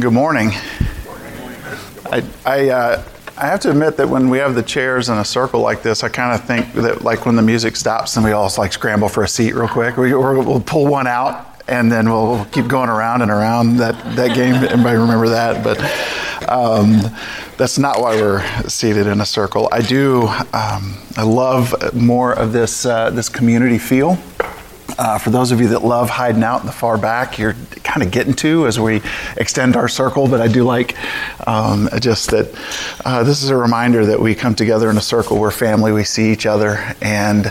Good morning. I, I, uh, I have to admit that when we have the chairs in a circle like this, I kind of think that like when the music stops, and we all like scramble for a seat real quick. We, will pull one out and then we'll keep going around and around that, that game. Anybody remember that? But um, that's not why we're seated in a circle. I do, um, I love more of this, uh, this community feel. Uh, for those of you that love hiding out in the far back, you're kind of getting to as we extend our circle. But I do like um, just that uh, this is a reminder that we come together in a circle. We're family, we see each other. And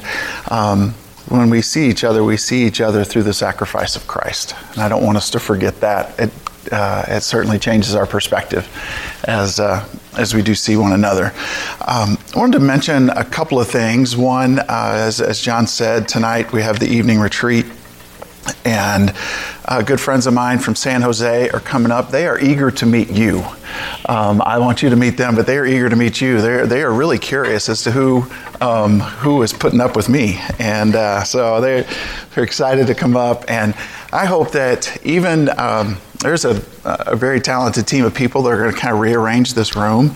um, when we see each other, we see each other through the sacrifice of Christ. And I don't want us to forget that. It, uh, it certainly changes our perspective as, uh, as we do see one another. Um, I wanted to mention a couple of things. One, uh, as, as John said, tonight we have the evening retreat. And uh, good friends of mine from San Jose are coming up. They are eager to meet you. Um, I want you to meet them, but they are eager to meet you. They're, they are really curious as to who, um, who is putting up with me. And uh, so they're, they're excited to come up. And I hope that even um, there's a, a, very talented team of people that are going to kind of rearrange this room.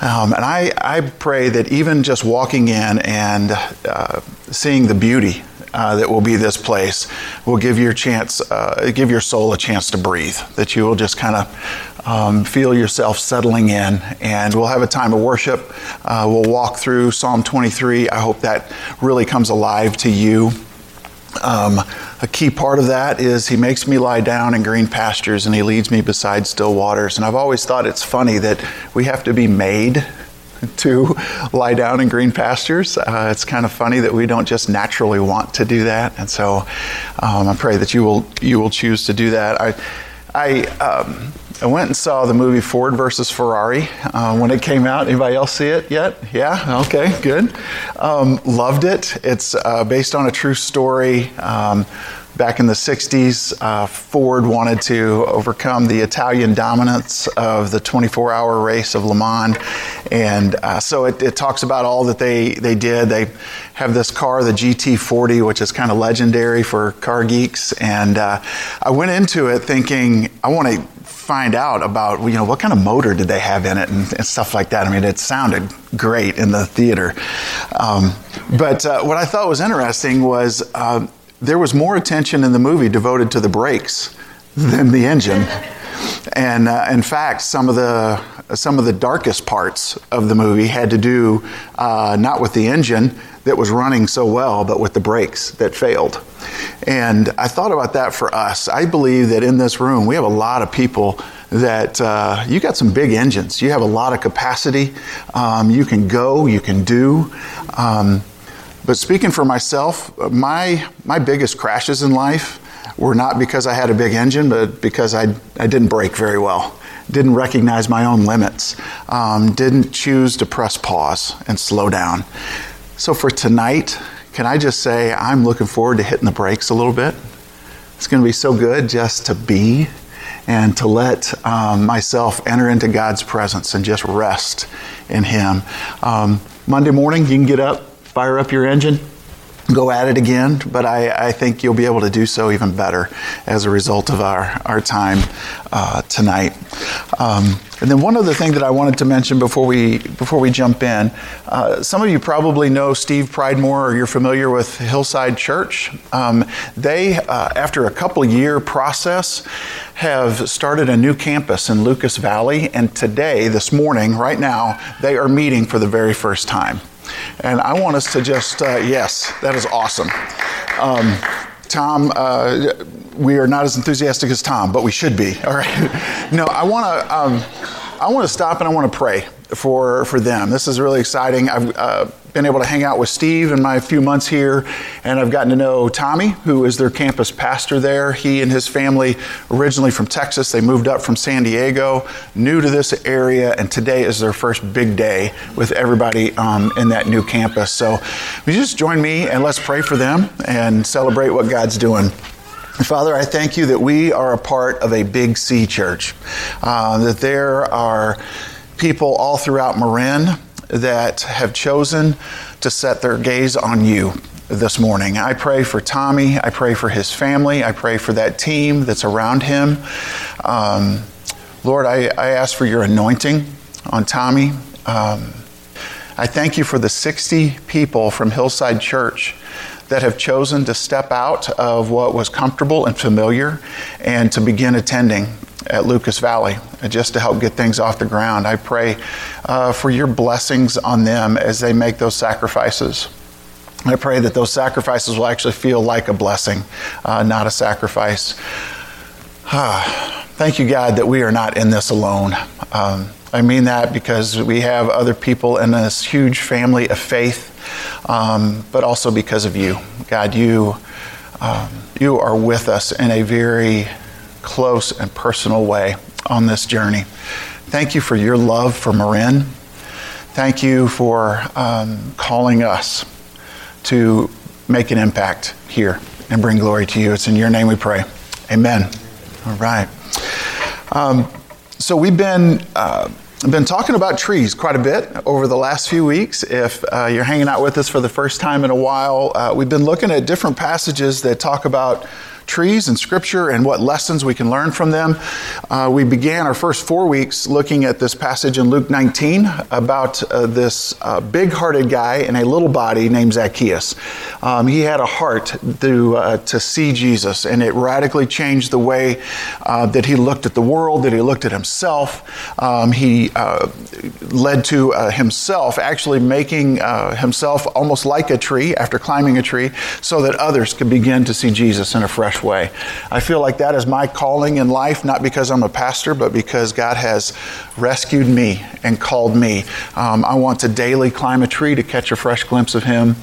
Um, and I, I pray that even just walking in and uh, seeing the beauty uh, that will be this place will give your chance, uh, give your soul a chance to breathe. That you will just kind of um, feel yourself settling in, and we'll have a time of worship. Uh, we'll walk through Psalm 23. I hope that really comes alive to you. Um, a key part of that is he makes me lie down in green pastures and he leads me beside still waters. And I've always thought it's funny that we have to be made to lie down in green pastures. Uh, it's kind of funny that we don't just naturally want to do that, and so um, I pray that you will you will choose to do that. I I. Um, I went and saw the movie Ford versus Ferrari uh, when it came out. Anybody else see it yet? Yeah? Okay, good. Um, loved it. It's uh, based on a true story. Um, Back in the 60s, uh, Ford wanted to overcome the Italian dominance of the 24 hour race of Le Mans. And uh, so it, it, talks about all that they, they did. They have this car, the GT40, which is kind of legendary for car geeks. And uh, I went into it thinking, I want to find out about you know what kind of motor did they have in it and, and stuff like that. I mean, it sounded great in the theater. Um, but uh, what I thought was interesting was uh, there was more attention in the movie devoted to the brakes than the engine. And uh, in fact, some of the some of the darkest parts of the movie had to do uh, not with the engine that was running so well, but with the brakes that failed. And I thought about that for us. I believe that in this room we have a lot of people that uh, you got some big engines. You have a lot of capacity. Um, you can go. You can do. Um, but speaking for myself, my, my biggest crashes in life were not because I had a big engine, but because I, I didn't brake very well, didn't recognize my own limits, um, didn't choose to press pause and slow down. So for tonight, can I just say I'm looking forward to hitting the brakes a little bit? It's going to be so good just to be and to let um, myself enter into God's presence and just rest in Him. Um, Monday morning, you can get up fire up your engine, go at it again, but I, I, think you'll be able to do so even better as a result of our, our time uh, tonight. Um, and then one other thing that I wanted to mention before we before we jump in, uh, some of you probably know Steve Pridemore or you're familiar with Hillside Church. Um, they, uh, after a couple year process, have started a new campus in Lucas Valley, and today, this morning, right now, they are meeting for the very first time. And I want us to just, uh, yes, that is awesome. Um, Tom, uh, we are not as enthusiastic as Tom, but we should be. All right. no, I want to. Um, I want to stop and I want to pray for for them. This is really exciting. I've uh, been able to hang out with Steve in my few months here, and I've gotten to know Tommy, who is their campus pastor there. He and his family, originally from Texas, they moved up from San Diego, new to this area, and today is their first big day with everybody um, in that new campus. So, will you just join me and let's pray for them and celebrate what God's doing. Father, I thank you that we are a part of a big C church, uh, that there are people all throughout Marin that have chosen to set their gaze on you this morning. I pray for Tommy. I pray for his family. I pray for that team that's around him. Um, Lord, I, I ask for your anointing on Tommy. Um, I thank you for the 60 people from Hillside Church that have chosen to step out of what was comfortable and familiar and to begin attending at Lucas Valley uh, just to help get things off the ground. I pray uh, for your blessings on them as they make those sacrifices. I pray that those sacrifices will actually feel like a blessing, uh, not a sacrifice. Ah, thank you, God, that we are not in this alone. Um, I mean that because we have other people in this huge family of faith, um, but also because of you. God, you, um, you are with us in a very close and personal way on this journey. Thank you for your love for Marin. Thank you for um, calling us to make an impact here and bring glory to you. It's in your name we pray. Amen. All right. Um, so we've been. Uh, been talking about trees quite a bit over the last few weeks. If uh, you're hanging out with us for the first time in a while, uh, we've been looking at different passages that talk about trees and scripture and what lessons we can learn from them. Uh, we began our first four weeks looking at this passage in Luke 19 about uh, this uh, big hearted guy in a little body named Zacchaeus. Um, he had a heart to, uh, to see Jesus, and it radically changed the way uh, that he looked at the world, that he looked at himself. Um, he uh, led to himself actually making himself almost like a tree after climbing a tree so that others could begin to see Jesus in a fresh fresh way. I feel like that is my calling in life, not because I'm a pastor, but because God has rescued me and called me. Um, I want to daily climb a tree to catch a fresh glimpse of Him.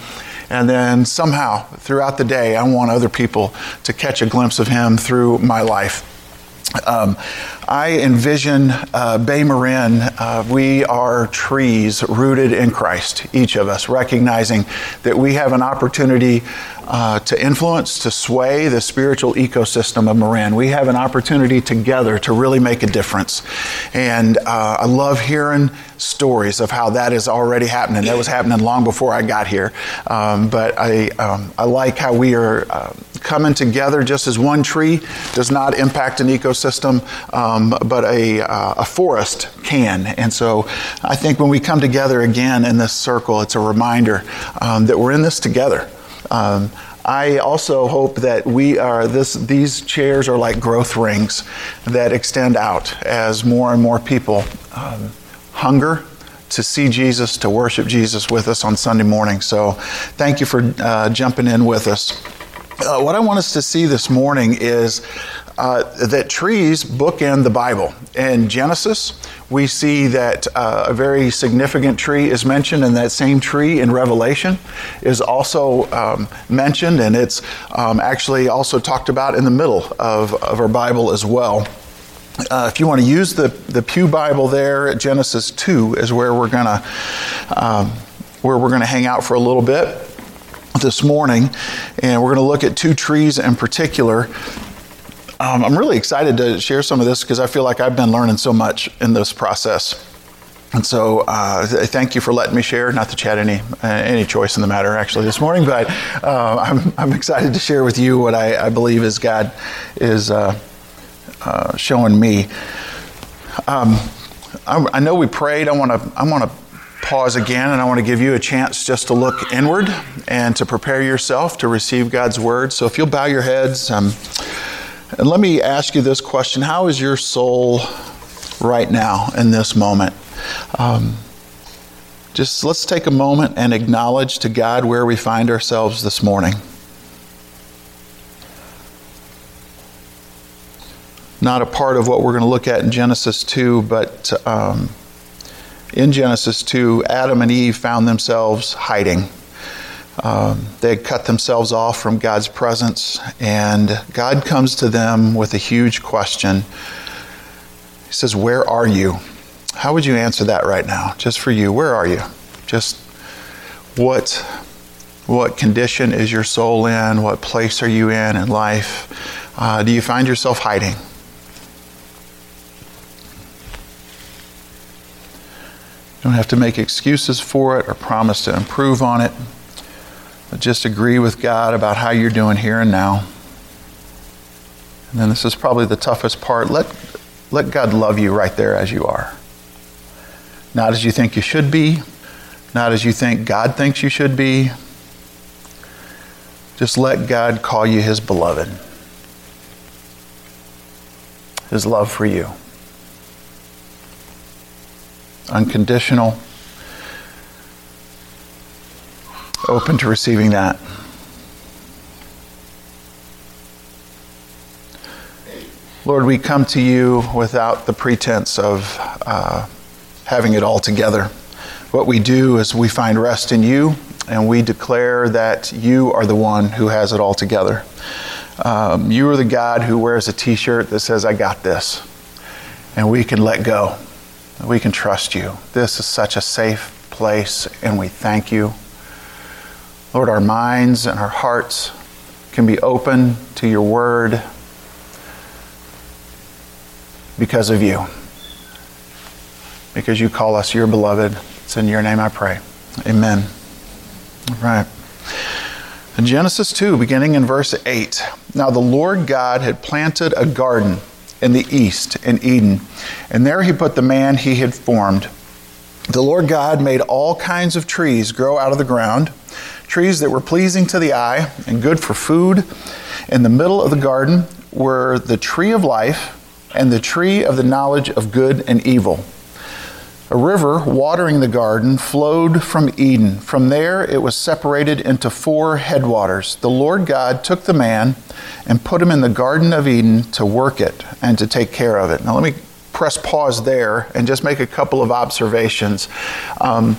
And then somehow throughout the day, I want other people to catch a glimpse of Him through my life. Um, I envision uh, Bay Marin, uh, we are trees rooted in Christ, each of us, recognizing that we have an opportunity uh, to influence, to sway the spiritual ecosystem of Marin. We have an opportunity together to really make a difference. And uh, I love hearing stories of how that is already happening. That was happening long before I got here. Um, but I, um, I like how we are uh, coming together just as one tree does not impact an ecosystem, um, but a, uh, a forest can. And so I think when we come together again in this circle, it's a reminder um, that we're in this together. Um, I also hope that we are this these chairs are like growth rings that extend out as more and more people um, hunger to see Jesus, to worship Jesus with us on Sunday morning. So, thank you for uh, jumping in with us. Uh, what I want us to see this morning is uh, that trees bookend the Bible. In Genesis, we see that uh, a very significant tree is mentioned, and that same tree in Revelation is also um, mentioned, and it's um, actually also talked about in the middle of, of our Bible as well. Uh, if you want to use the, the Pew Bible there, Genesis 2 is where we're going to um, where we're going to hang out for a little bit this morning, and we're going to look at two trees in particular um, I'm really excited to share some of this because I feel like I've been learning so much in this process. And so, uh, thank you for letting me share. Not that you had any uh, any choice in the matter actually this morning, but uh, I'm I'm excited to share with you what I, I believe is God is uh, uh, showing me. Um, I, I, know we prayed. I want to I want to pause again, and I want to give you a chance just to look inward and to prepare yourself to receive God's word. So, if you'll bow your heads. Um, and let me ask you this question How is your soul right now in this moment? Um, just let's take a moment and acknowledge to God where we find ourselves this morning. Not a part of what we're going to look at in Genesis 2, but um, in Genesis 2, Adam and Eve found themselves hiding. Um, they had cut themselves off from God's presence, and God comes to them with a huge question. He says, Where are you? How would you answer that right now? Just for you, where are you? Just what, what condition is your soul in? What place are you in in life? Uh, do you find yourself hiding? You don't have to make excuses for it or promise to improve on it. But just agree with God about how you're doing here and now. And then this is probably the toughest part. Let, let God love you right there as you are. Not as you think you should be, not as you think God thinks you should be. Just let God call you his beloved. His love for you. Unconditional. Open to receiving that. Lord, we come to you without the pretense of uh, having it all together. What we do is we find rest in you and we declare that you are the one who has it all together. Um, you are the God who wears a t shirt that says, I got this. And we can let go. We can trust you. This is such a safe place, and we thank you. Lord, our minds and our hearts can be open to your word because of you. Because you call us your beloved. It's in your name I pray. Amen. All right. In Genesis 2, beginning in verse 8. Now the Lord God had planted a garden in the east in Eden, and there he put the man he had formed. The Lord God made all kinds of trees grow out of the ground, trees that were pleasing to the eye and good for food. In the middle of the garden were the tree of life and the tree of the knowledge of good and evil. A river watering the garden flowed from Eden. From there, it was separated into four headwaters. The Lord God took the man and put him in the Garden of Eden to work it and to take care of it. Now, let me press pause there and just make a couple of observations. Um,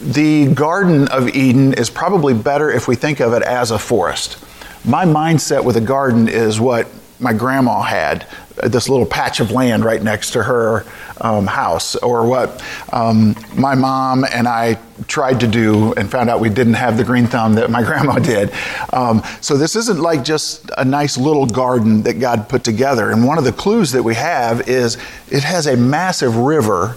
the Garden of Eden is probably better if we think of it as a forest. My mindset with a garden is what my grandma had this little patch of land right next to her um, house, or what um, my mom and I tried to do and found out we didn't have the green thumb that my grandma did. Um, so this isn't like just a nice little garden that God put together. And one of the clues that we have is it has a massive river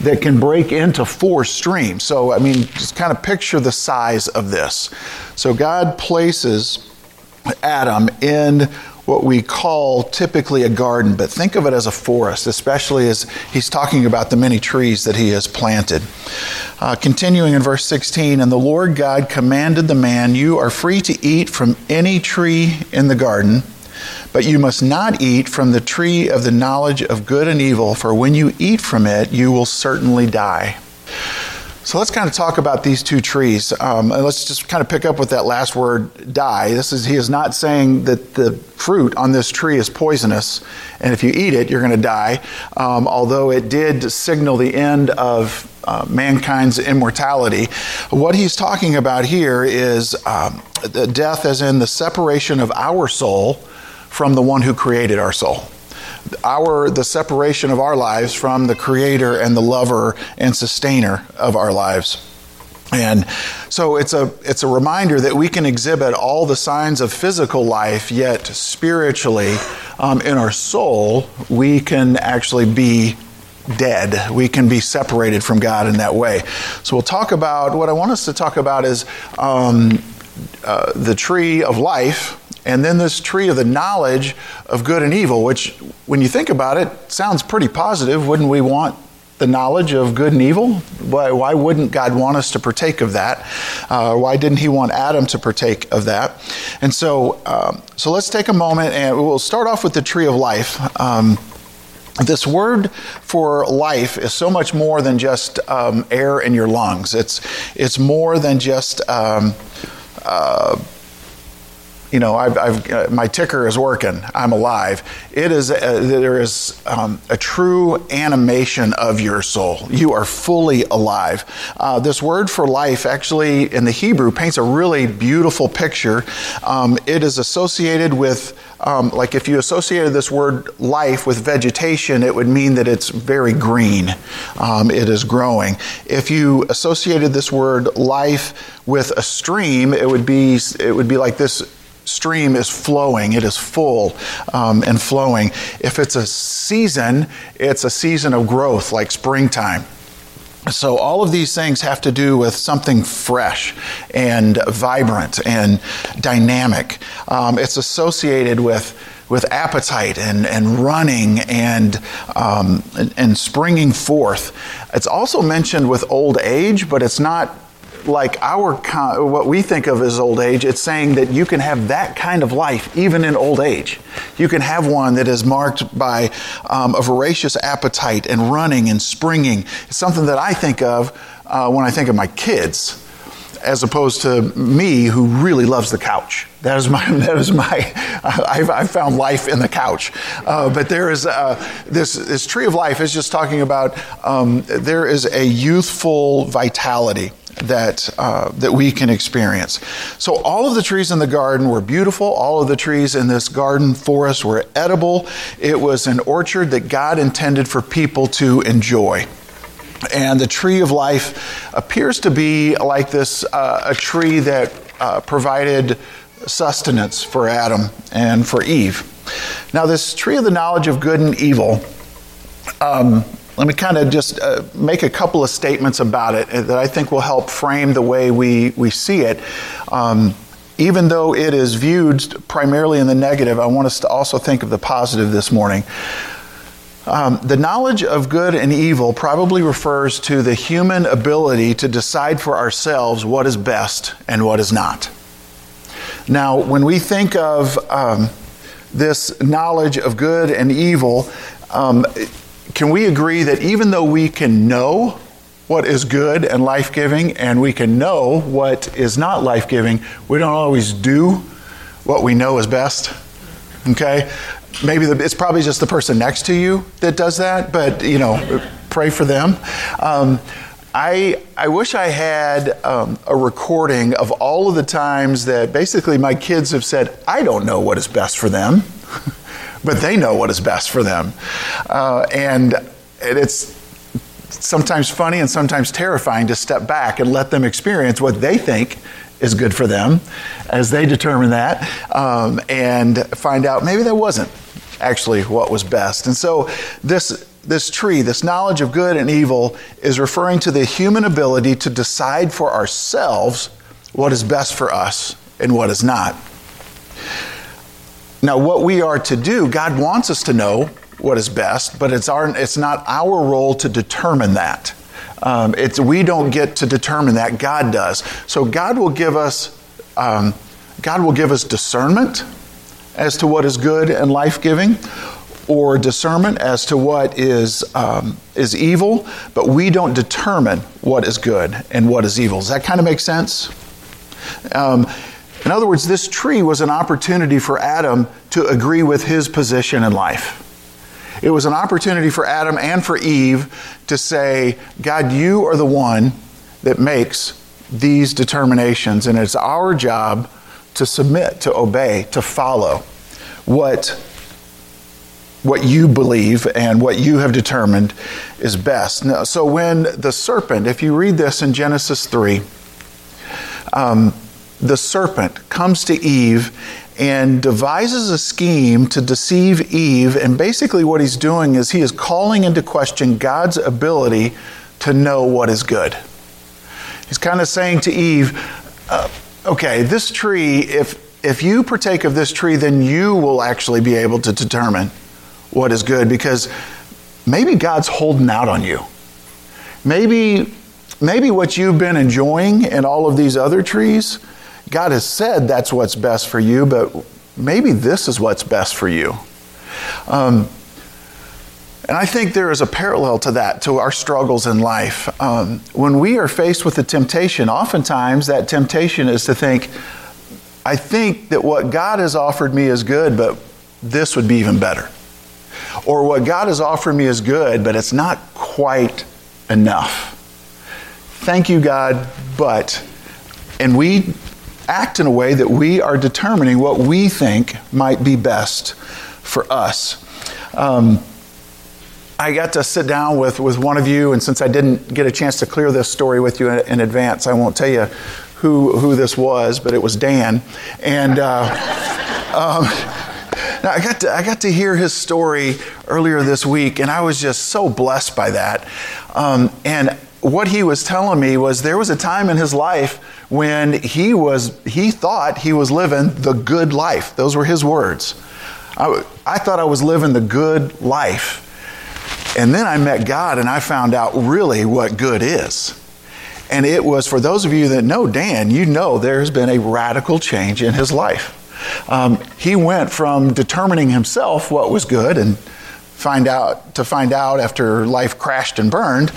that can break into four streams. So, I mean, just kind of picture the size of this. So, God places Adam in what we call typically a garden, but think of it as a forest, especially as he's talking about the many trees that he has planted. Uh, continuing in verse 16, and the Lord God commanded the man, You are free to eat from any tree in the garden, but you must not eat from the tree of the knowledge of good and evil, for when you eat from it, you will certainly die. So let's kind of talk about these two trees. Um, and let's just kind of pick up with that last word, die. This is he is not saying that the fruit on this tree is poisonous, and if you eat it, you're going to die. Um, although it did signal the end of uh, mankind's immortality. What he's talking about here is um, death, as in the separation of our soul from the one who created our soul our the separation of our lives from the creator and the lover and sustainer of our lives. And so it's a it's a reminder that we can exhibit all the signs of physical life, yet spiritually, um, in our soul, we can actually be dead. We can be separated from God in that way. So we'll talk about what I want us to talk about is um, uh, the tree of life and then this tree of the knowledge of good and evil, which, when you think about it, sounds pretty positive. Wouldn't we want the knowledge of good and evil? Why, why wouldn't God want us to partake of that? Uh, why didn't He want Adam to partake of that? And so, um, so let's take a moment and we'll start off with the tree of life. Um, this word for life is so much more than just um, air in your lungs. It's it's more than just um, uh, you know, I've, I've uh, my ticker is working. I'm alive. It is a, there is um, a true animation of your soul. You are fully alive. Uh, this word for life, actually, in the Hebrew, paints a really beautiful picture. Um, it is associated with um, like if you associated this word life with vegetation, it would mean that it's very green. Um, it is growing. If you associated this word life with a stream, it would be it would be like this stream is flowing, it is full um, and flowing. If it's a season, it's a season of growth like springtime. So, all of these things have to do with something fresh and vibrant and dynamic. Um, it's associated with with appetite and, and running and, um, and, and springing forth. It's also mentioned with old age, but it's not like our what we think of as old age it's saying that you can have that kind of life even in old age. You can have one that is marked by um, a voracious appetite and running and springing. It's something that i think of uh, when i think of my kids as opposed to me who really loves the couch. That is my that is my i've, I've found life in the couch. Uh, but there is uh, this this tree of life is just talking about um, there is a youthful vitality that, uh, that we can experience. So, all of the trees in the garden were beautiful. All of the trees in this garden forest were edible. It was an orchard that God intended for people to enjoy. And the tree of life appears to be like this uh, a tree that uh, provided sustenance for Adam and for Eve. Now, this tree of the knowledge of good and evil. Um, let me kind of just uh, make a couple of statements about it that I think will help frame the way we, we see it. Um, even though it is viewed primarily in the negative, I want us to also think of the positive this morning. Um, the knowledge of good and evil probably refers to the human ability to decide for ourselves what is best and what is not. Now, when we think of um, this knowledge of good and evil, um, can we agree that even though we can know what is good and life giving and we can know what is not life giving, we don't always do what we know is best? Okay? Maybe the, it's probably just the person next to you that does that, but you know, pray for them. Um, I, I wish I had um, a recording of all of the times that basically my kids have said, I don't know what is best for them. But they know what is best for them. Uh, and it's sometimes funny and sometimes terrifying to step back and let them experience what they think is good for them as they determine that um, and find out maybe that wasn't actually what was best. And so this this tree, this knowledge of good and evil, is referring to the human ability to decide for ourselves what is best for us and what is not. Now, what we are to do, God wants us to know what is best, but it's, our, it's not our role to determine that. Um, it's, we don't get to determine that, God does. So God will give us, um, God will give us discernment as to what is good and life giving, or discernment as to what is, um, is evil, but we don't determine what is good and what is evil. Does that kind of make sense? Um, in other words, this tree was an opportunity for Adam to agree with his position in life. It was an opportunity for Adam and for Eve to say, God, you are the one that makes these determinations, and it's our job to submit, to obey, to follow what, what you believe and what you have determined is best. Now, so when the serpent, if you read this in Genesis 3, um, the serpent comes to Eve and devises a scheme to deceive Eve. And basically, what he's doing is he is calling into question God's ability to know what is good. He's kind of saying to Eve, uh, okay, this tree, if, if you partake of this tree, then you will actually be able to determine what is good because maybe God's holding out on you. Maybe, maybe what you've been enjoying in all of these other trees God has said that's what's best for you, but maybe this is what's best for you. Um, and I think there is a parallel to that, to our struggles in life. Um, when we are faced with a temptation, oftentimes that temptation is to think, I think that what God has offered me is good, but this would be even better. Or what God has offered me is good, but it's not quite enough. Thank you, God, but. And we act in a way that we are determining what we think might be best for us. Um, I got to sit down with, with one of you, and since I didn't get a chance to clear this story with you in, in advance, I won't tell you who, who this was, but it was Dan. And uh, um, now I got, to, I got to hear his story earlier this week, and I was just so blessed by that. Um, and what he was telling me was there was a time in his life when he was he thought he was living the good life those were his words I, I thought I was living the good life. And then I met God and I found out really what good is. And it was, for those of you that know Dan, you know there's been a radical change in his life. Um, he went from determining himself what was good and find out to find out after life crashed and burned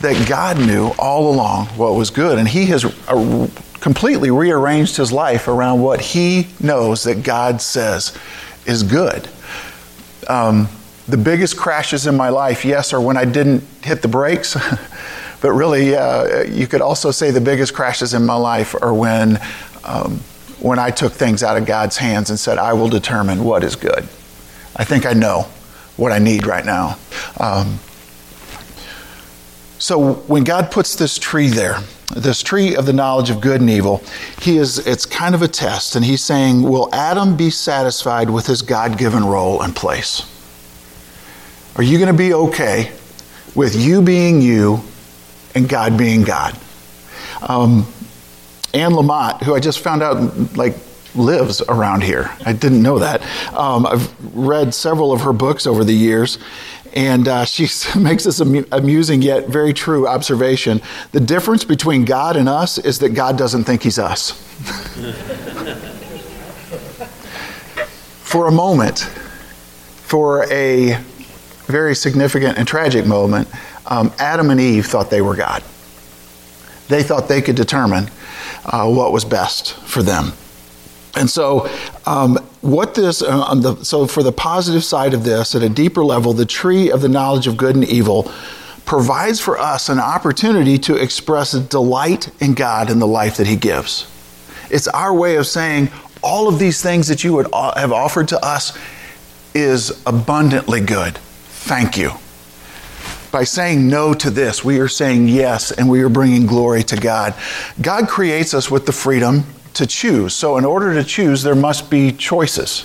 that God knew all along what was good, and He has uh, completely rearranged his life around what he knows that God says is good. Um, the biggest crashes in my life, yes, are when I didn't hit the brakes. but really, uh, you could also say the biggest crashes in my life are when, um, when I took things out of God's hands and said, I will determine what is good. I think I know what I need right now. Um, so when God puts this tree there, this tree of the knowledge of good and evil, he is it's kind of a test, and he's saying, Will Adam be satisfied with his God-given role and place? Are you going to be okay with you being you and God being God? Um, Anne Lamott, who I just found out like lives around here. I didn't know that. Um, I've read several of her books over the years, and uh, she makes this amusing yet very true observation. The difference between God and us is that God doesn't think he's us. for a moment, for a very significant and tragic moment, um, Adam and Eve thought they were God. They thought they could determine uh, what was best for them. And so, um, what this, uh, the, so for the positive side of this, at a deeper level, the tree of the knowledge of good and evil provides for us an opportunity to express delight in God and the life that He gives. It's our way of saying, all of these things that you would uh, have offered to us is abundantly good. Thank you. By saying no to this, we are saying yes and we are bringing glory to God. God creates us with the freedom to choose. So, in order to choose, there must be choices.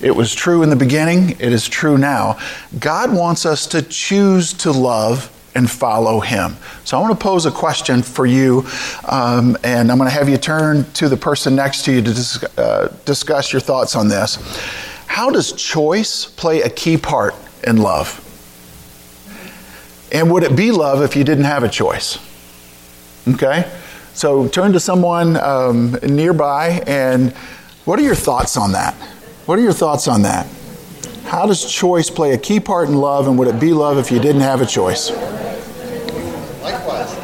It was true in the beginning, it is true now. God wants us to choose to love and follow Him. So, I want to pose a question for you, um, and I'm going to have you turn to the person next to you to dis- uh, discuss your thoughts on this. How does choice play a key part in love? And would it be love if you didn't have a choice? Okay? So turn to someone um, nearby and what are your thoughts on that? What are your thoughts on that? How does choice play a key part in love and would it be love if you didn't have a choice? Likewise.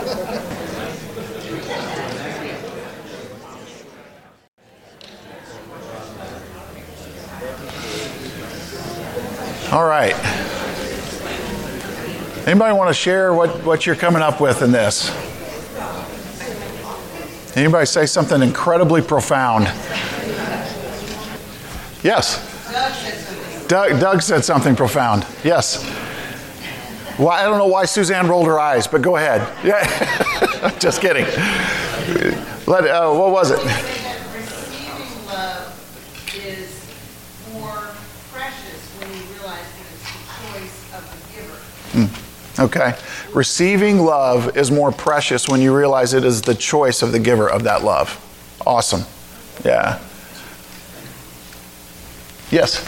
All right. Anybody want to share what, what you're coming up with in this? Anybody say something incredibly profound? Yes. Doug, Doug said something profound. Yes. Why, I don't know why Suzanne rolled her eyes, but go ahead. Yeah. Just kidding. Let, uh, what was it? Receiving love is more precious when you realize that it's the choice of the giver. Mm. Okay. Receiving love is more precious when you realize it is the choice of the giver of that love. Awesome. Yeah. Yes.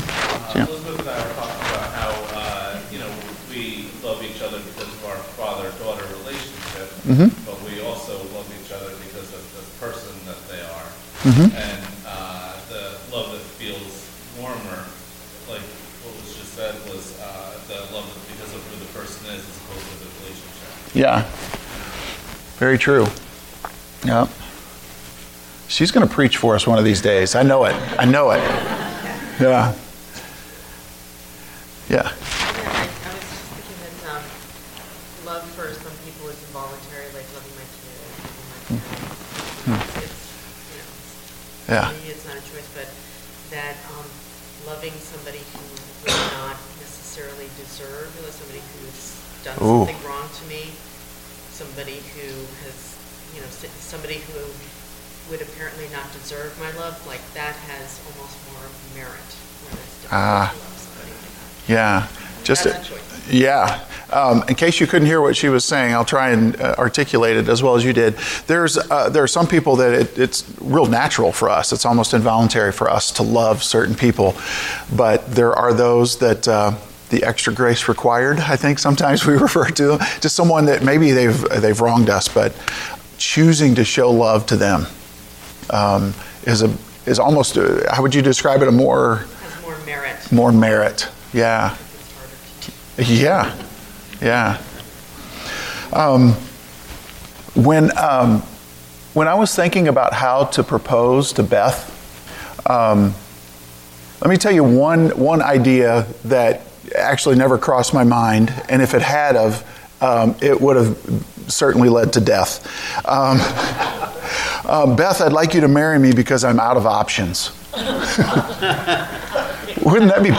Uh, Elizabeth and I were talking about how, uh, you know, we love each other because of our father-daughter relationship, mm-hmm. but we also love each other because of the person that they are. Mm-hmm. And uh, the love that feels warmer, like what was just said, was uh, the love because of who the person is as opposed to the relationship. Yeah. Very true. Yeah. She's going to preach for us one of these days. I know it. I know it. Yeah. Yeah. I, I was just thinking that um, love for some people is involuntary, like loving my kids, loving my parents. It's, you know, Yeah. maybe it's not a choice, but that um, loving somebody who would not necessarily deserve, know, somebody who's done Ooh. something wrong to me, somebody who has, you know, s- somebody who would apparently not deserve my love, like that has almost more merit. Ah. to love somebody like that. Yeah. Just That's a- a. Yeah. Um, in case you couldn't hear what she was saying, I'll try and uh, articulate it as well as you did. There's uh, there are some people that it, it's real natural for us. It's almost involuntary for us to love certain people, but there are those that. Uh, the extra grace required, I think sometimes we refer to them, to someone that maybe they've they've wronged us, but choosing to show love to them um, is a is almost a, how would you describe it? A more Has more merit. more merit. Yeah. Yeah, yeah. Um, when um, when I was thinking about how to propose to Beth, um, let me tell you one one idea that actually never crossed my mind, and if it had of, um, it would have certainly led to death. Um, um, Beth, I'd like you to marry me because I'm out of options. Wouldn't that be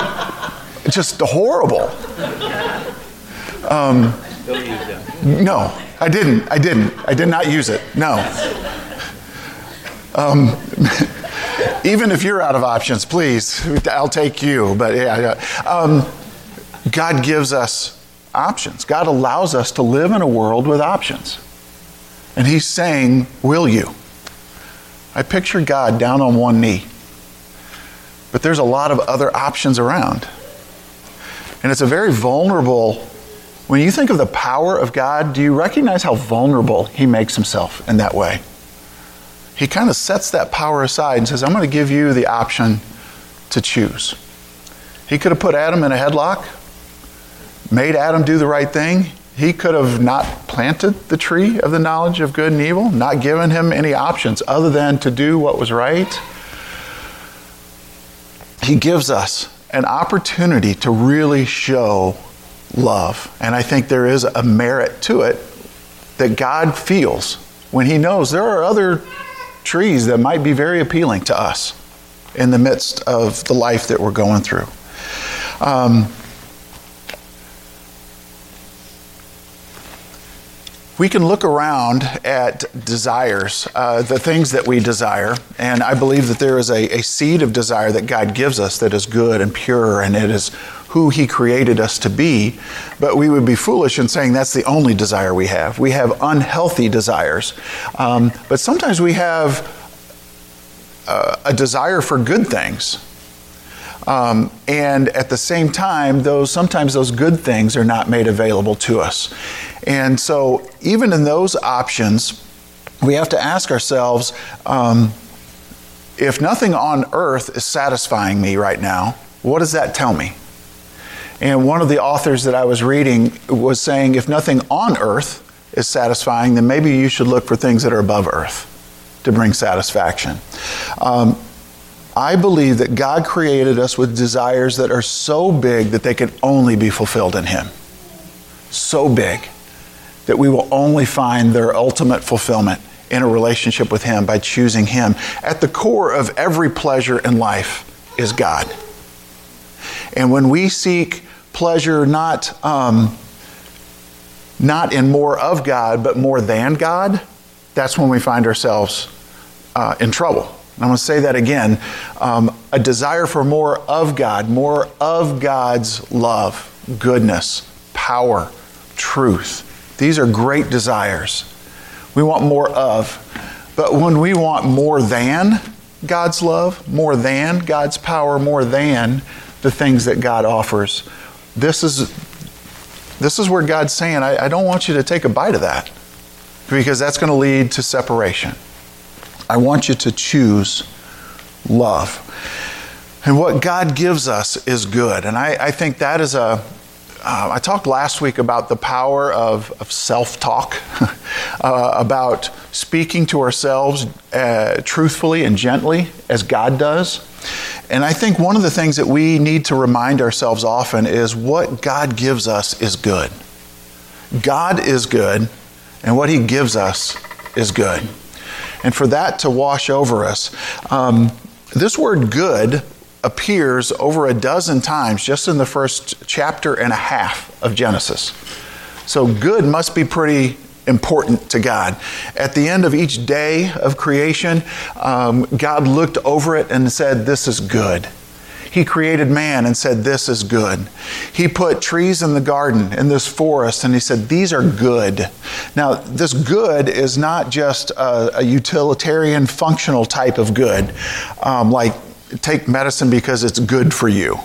just horrible? Them. No, I didn't. I didn't. I did not use it. No. Um, even if you're out of options, please, I'll take you. But yeah, yeah. Um, God gives us options. God allows us to live in a world with options. And He's saying, Will you? I picture God down on one knee. But there's a lot of other options around. And it's a very vulnerable when you think of the power of God, do you recognize how vulnerable He makes Himself in that way? He kind of sets that power aside and says, I'm going to give you the option to choose. He could have put Adam in a headlock, made Adam do the right thing. He could have not planted the tree of the knowledge of good and evil, not given him any options other than to do what was right. He gives us an opportunity to really show love. And I think there is a merit to it that God feels when He knows there are other trees that might be very appealing to us in the midst of the life that we're going through. Um, we can look around at desires, uh, the things that we desire, and I believe that there is a, a seed of desire that God gives us that is good and pure, and it is who He created us to be. But we would be foolish in saying that's the only desire we have. We have unhealthy desires, um, but sometimes we have uh, a desire for good things. Um, and at the same time, those sometimes those good things are not made available to us. And so, even in those options, we have to ask ourselves um, if nothing on earth is satisfying me right now, what does that tell me? And one of the authors that I was reading was saying if nothing on earth is satisfying, then maybe you should look for things that are above earth to bring satisfaction. Um, I believe that God created us with desires that are so big that they can only be fulfilled in Him. So big that we will only find their ultimate fulfillment in a relationship with Him by choosing Him. At the core of every pleasure in life is God. And when we seek pleasure not, um, not in more of God, but more than God, that's when we find ourselves uh, in trouble. I'm going to say that again. Um, a desire for more of God, more of God's love, goodness, power, truth. These are great desires. We want more of. But when we want more than God's love, more than God's power, more than the things that God offers, this is, this is where God's saying, I, I don't want you to take a bite of that because that's going to lead to separation. I want you to choose love. And what God gives us is good. And I, I think that is a. Uh, I talked last week about the power of, of self talk, uh, about speaking to ourselves uh, truthfully and gently as God does. And I think one of the things that we need to remind ourselves often is what God gives us is good. God is good, and what He gives us is good and for that to wash over us. Um, this word good appears over a dozen times just in the first chapter and a half of Genesis. So, good must be pretty important to God. At the end of each day of creation, um, God looked over it and said, This is good. He created man and said, This is good. He put trees in the garden, in this forest, and he said, These are good. Now, this good is not just a, a utilitarian, functional type of good, um, like take medicine because it's good for you.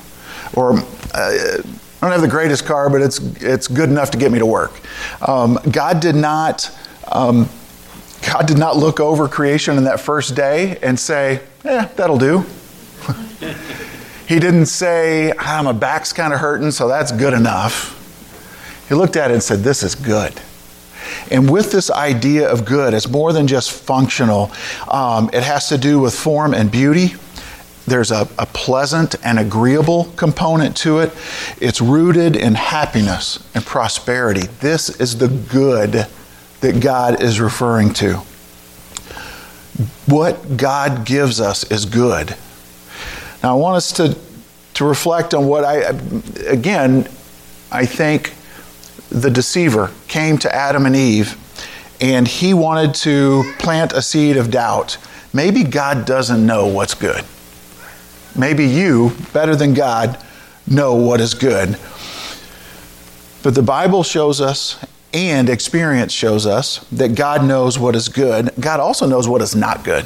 Or, uh, I don't have the greatest car, but it's, it's good enough to get me to work. Um, God did not. Um, God did not look over creation in that first day and say, eh, that'll do. he didn't say, ah, my back's kind of hurting, so that's good enough. He looked at it and said, this is good. And with this idea of good, it's more than just functional. Um, it has to do with form and beauty. There's a, a pleasant and agreeable component to it. It's rooted in happiness and prosperity. This is the good that God is referring to. What God gives us is good. Now, I want us to, to reflect on what I, again, I think the deceiver came to Adam and Eve and he wanted to plant a seed of doubt. Maybe God doesn't know what's good. Maybe you, better than God, know what is good. But the Bible shows us and experience shows us that God knows what is good. God also knows what is not good.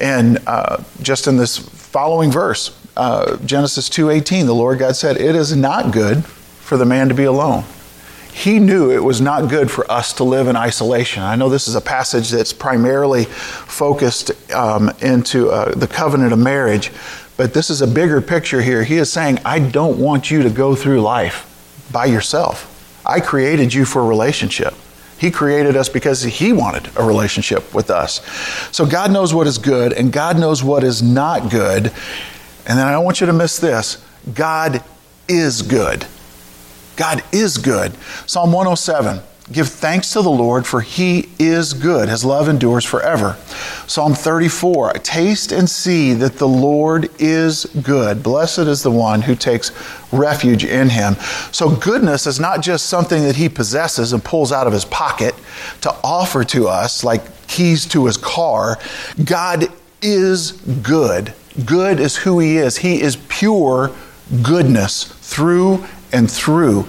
And uh, just in this following verse, uh, Genesis 2:18, the Lord God said, "It is not good for the man to be alone." He knew it was not good for us to live in isolation. I know this is a passage that's primarily focused um, into uh, the covenant of marriage, but this is a bigger picture here. He is saying, I don't want you to go through life by yourself. I created you for a relationship. He created us because He wanted a relationship with us. So God knows what is good and God knows what is not good. And then I don't want you to miss this God is good. God is good. Psalm 107 Give thanks to the Lord, for he is good. His love endures forever. Psalm 34 Taste and see that the Lord is good. Blessed is the one who takes refuge in him. So, goodness is not just something that he possesses and pulls out of his pocket to offer to us, like keys to his car. God is good. Good is who he is. He is pure goodness through and through.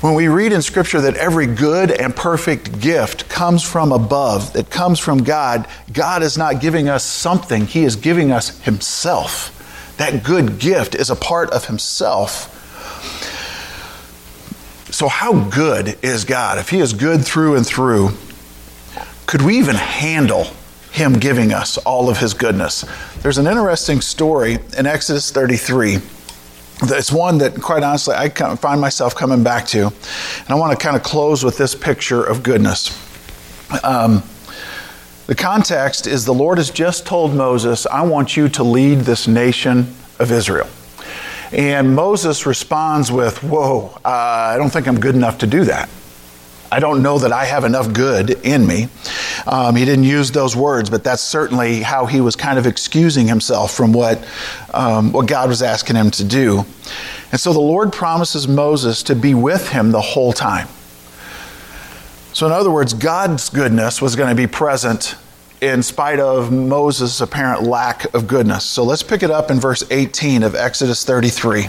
When we read in Scripture that every good and perfect gift comes from above, that comes from God, God is not giving us something, He is giving us Himself. That good gift is a part of Himself. So, how good is God? If He is good through and through, could we even handle Him giving us all of His goodness? There's an interesting story in Exodus 33 it's one that, quite honestly, I find myself coming back to. And I want to kind of close with this picture of goodness. Um, the context is the Lord has just told Moses, I want you to lead this nation of Israel. And Moses responds with, Whoa, uh, I don't think I'm good enough to do that. I don't know that I have enough good in me. Um, he didn't use those words, but that's certainly how he was kind of excusing himself from what, um, what God was asking him to do. And so the Lord promises Moses to be with him the whole time. So, in other words, God's goodness was going to be present in spite of Moses' apparent lack of goodness. So let's pick it up in verse 18 of Exodus 33.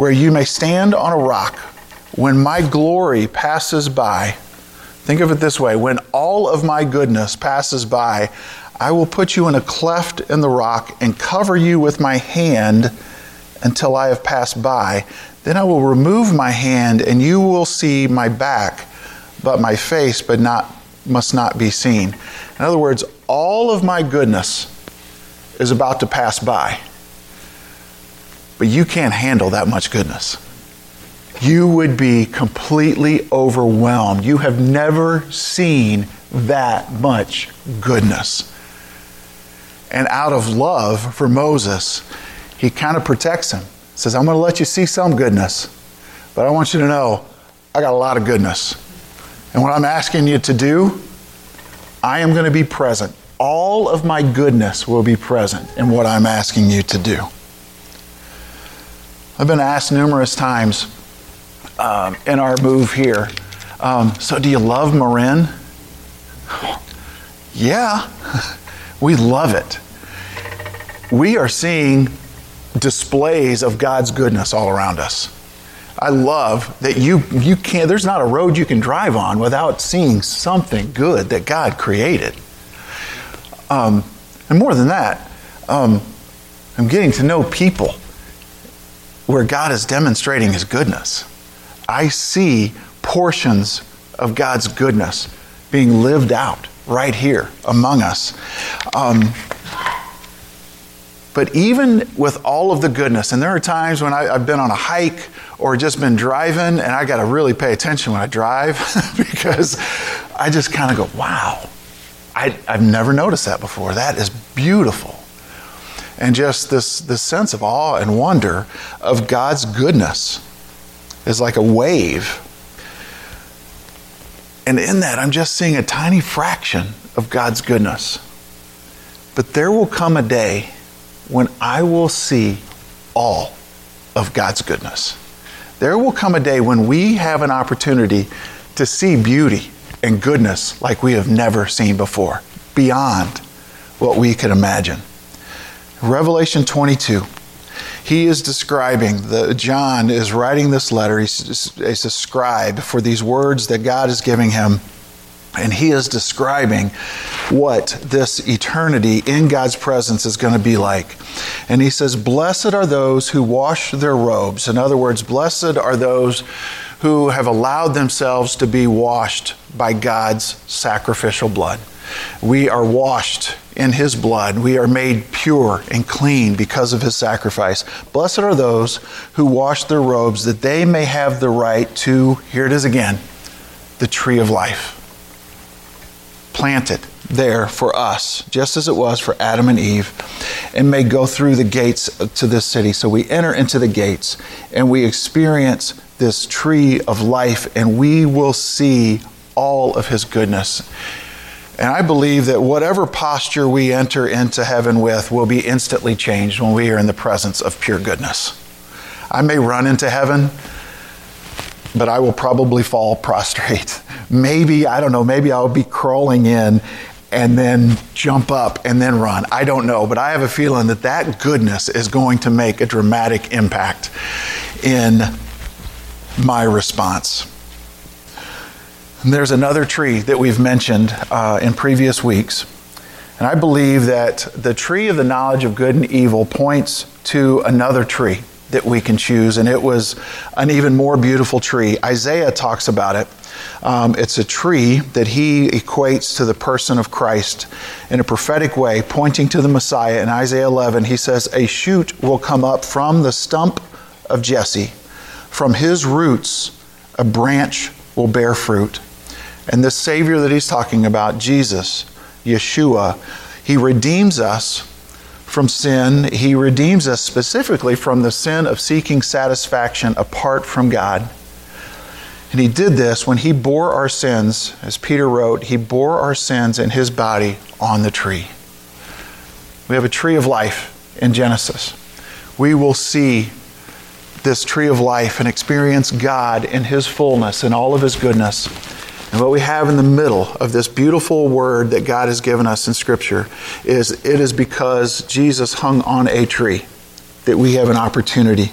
where you may stand on a rock when my glory passes by. Think of it this way when all of my goodness passes by, I will put you in a cleft in the rock and cover you with my hand until I have passed by. Then I will remove my hand and you will see my back, but my face but not must not be seen. In other words, all of my goodness is about to pass by. But you can't handle that much goodness. You would be completely overwhelmed. You have never seen that much goodness. And out of love for Moses, he kind of protects him. says, I'm going to let you see some goodness, but I want you to know I got a lot of goodness. And what I'm asking you to do, I am going to be present. All of my goodness will be present in what I'm asking you to do. I've been asked numerous times um, in our move here, um, so do you love Marin? Yeah, we love it. We are seeing displays of God's goodness all around us. I love that you you can't there's not a road you can drive on without seeing something good that God created. Um, and more than that, um, I'm getting to know people where God is demonstrating His goodness. I see portions of God's goodness being lived out right here among us. Um, but even with all of the goodness, and there are times when I, have been on a hike or just been driving, and I got to really pay attention when I drive because I just kind of go, wow, I, I've never noticed that before. That is beautiful. And just this, this sense of awe and wonder of God's goodness is like a wave. And in that, I'm just seeing a tiny fraction of God's goodness. But there will come a day when I will see all of God's goodness. There will come a day when we have an opportunity to see beauty and goodness like we have never seen before, beyond what we could imagine. Revelation 22. He is describing, the, John is writing this letter. He's, he's a scribe for these words that God is giving him and he is describing what this eternity in God's presence is going to be like. And he says, Blessed are those who wash their robes. In other words, blessed are those who have allowed themselves to be washed by God's sacrificial blood. We are washed in his blood. We are made pure and clean because of his sacrifice. Blessed are those who wash their robes that they may have the right to, here it is again, the tree of life planted there for us, just as it was for Adam and Eve, and may go through the gates to this city. So we enter into the gates and we experience this tree of life, and we will see all of his goodness. And I believe that whatever posture we enter into heaven with will be instantly changed when we are in the presence of pure goodness. I may run into heaven but I will probably fall prostrate. Maybe, I don't know, maybe I'll be crawling in and then jump up and then run. I don't know, but I have a feeling that that goodness is going to make a dramatic impact in my response. And there's another tree that we've mentioned uh, in previous weeks. And I believe that the tree of the knowledge of good and evil points to another tree that we can choose, and it was an even more beautiful tree. Isaiah talks about it. Um, it's a tree that he equates to the person of Christ in a prophetic way, pointing to the Messiah. In Isaiah 11, he says, A shoot will come up from the stump of Jesse. From his roots, a branch will bear fruit. And the Savior that he's talking about, Jesus, Yeshua, he redeems us from sin. He redeems us specifically from the sin of seeking satisfaction apart from God. And he did this when he bore our sins, as Peter wrote, he bore our sins in his body on the tree. We have a tree of life in Genesis. We will see this tree of life and experience God in his fullness and all of his goodness. And what we have in the middle of this beautiful word that God has given us in Scripture is it is because Jesus hung on a tree that we have an opportunity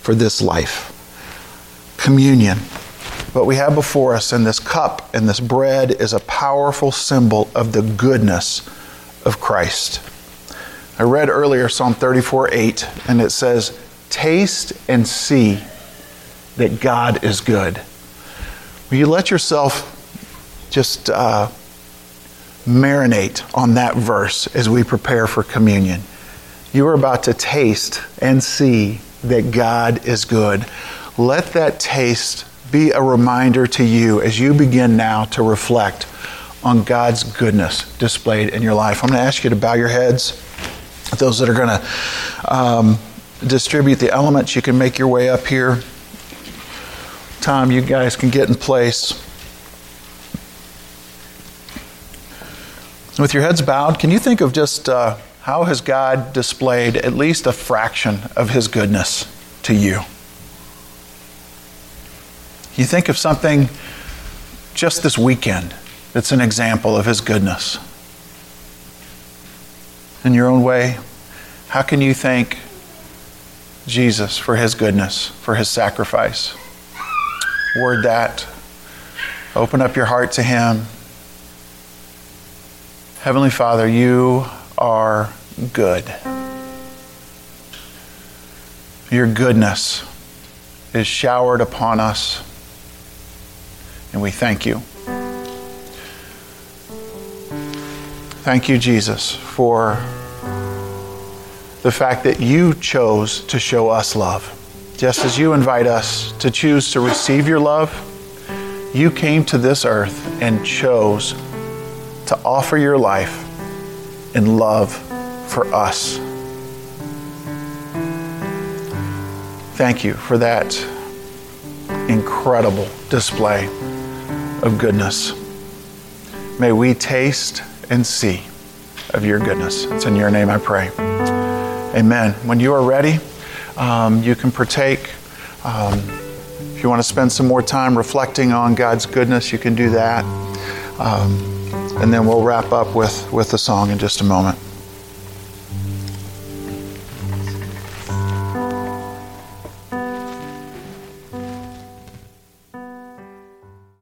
for this life. Communion. What we have before us in this cup and this bread is a powerful symbol of the goodness of Christ. I read earlier Psalm 34 8, and it says, Taste and see that God is good. Will you let yourself just uh, marinate on that verse as we prepare for communion. You are about to taste and see that God is good. Let that taste be a reminder to you as you begin now to reflect on God's goodness displayed in your life. I'm going to ask you to bow your heads. Those that are going to um, distribute the elements, you can make your way up here. Tom, you guys can get in place. With your heads bowed, can you think of just uh, how has God displayed at least a fraction of His goodness to you? You think of something just this weekend that's an example of His goodness. In your own way, how can you thank Jesus for His goodness, for His sacrifice? Word that. Open up your heart to Him. Heavenly Father, you are good. Your goodness is showered upon us, and we thank you. Thank you, Jesus, for the fact that you chose to show us love. Just as you invite us to choose to receive your love, you came to this earth and chose to offer your life in love for us. Thank you for that incredible display of goodness. May we taste and see of your goodness. It's in your name I pray. Amen. When you are ready, um, you can partake. Um, if you want to spend some more time reflecting on God's goodness, you can do that. Um, and then we'll wrap up with, with the song in just a moment.